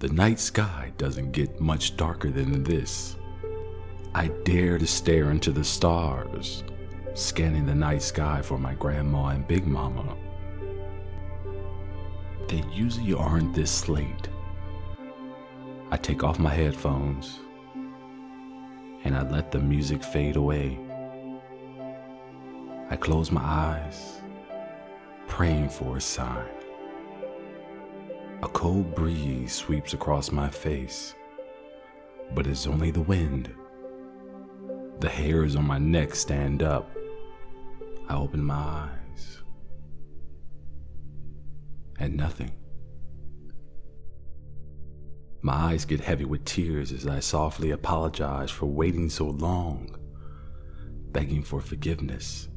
The night sky doesn't get much darker than this. I dare to stare into the stars, scanning the night sky for my grandma and big mama. They usually aren't this late. I take off my headphones and I let the music fade away. I close my eyes, praying for a sign. A cold breeze sweeps across my face, but it's only the wind. The hairs on my neck stand up. I open my eyes, and nothing. My eyes get heavy with tears as I softly apologize for waiting so long, begging for forgiveness.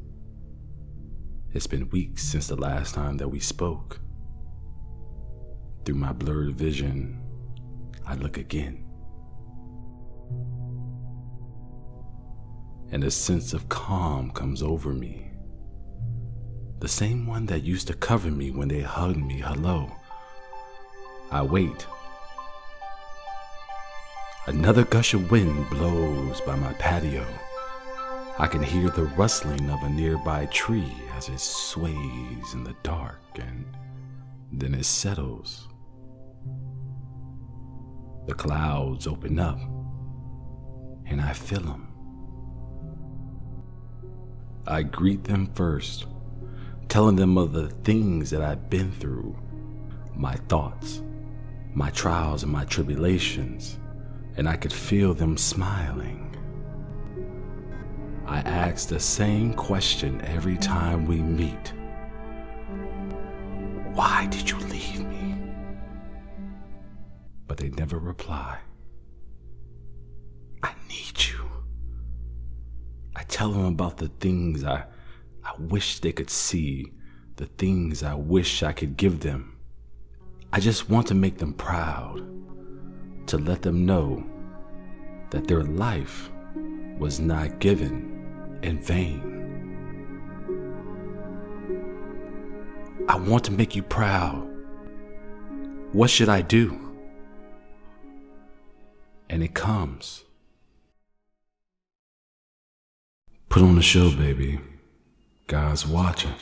It's been weeks since the last time that we spoke. Through my blurred vision, I look again. And a sense of calm comes over me. The same one that used to cover me when they hugged me hello. I wait. Another gush of wind blows by my patio. I can hear the rustling of a nearby tree as it sways in the dark and then it settles the clouds open up and I feel them. I greet them first, telling them of the things that I've been through, my thoughts, my trials, and my tribulations, and I could feel them smiling. I ask the same question every time we meet Why did you they never reply. I need you. I tell them about the things I, I wish they could see, the things I wish I could give them. I just want to make them proud, to let them know that their life was not given in vain. I want to make you proud. What should I do? And it comes. Put on the show, baby. God's watching.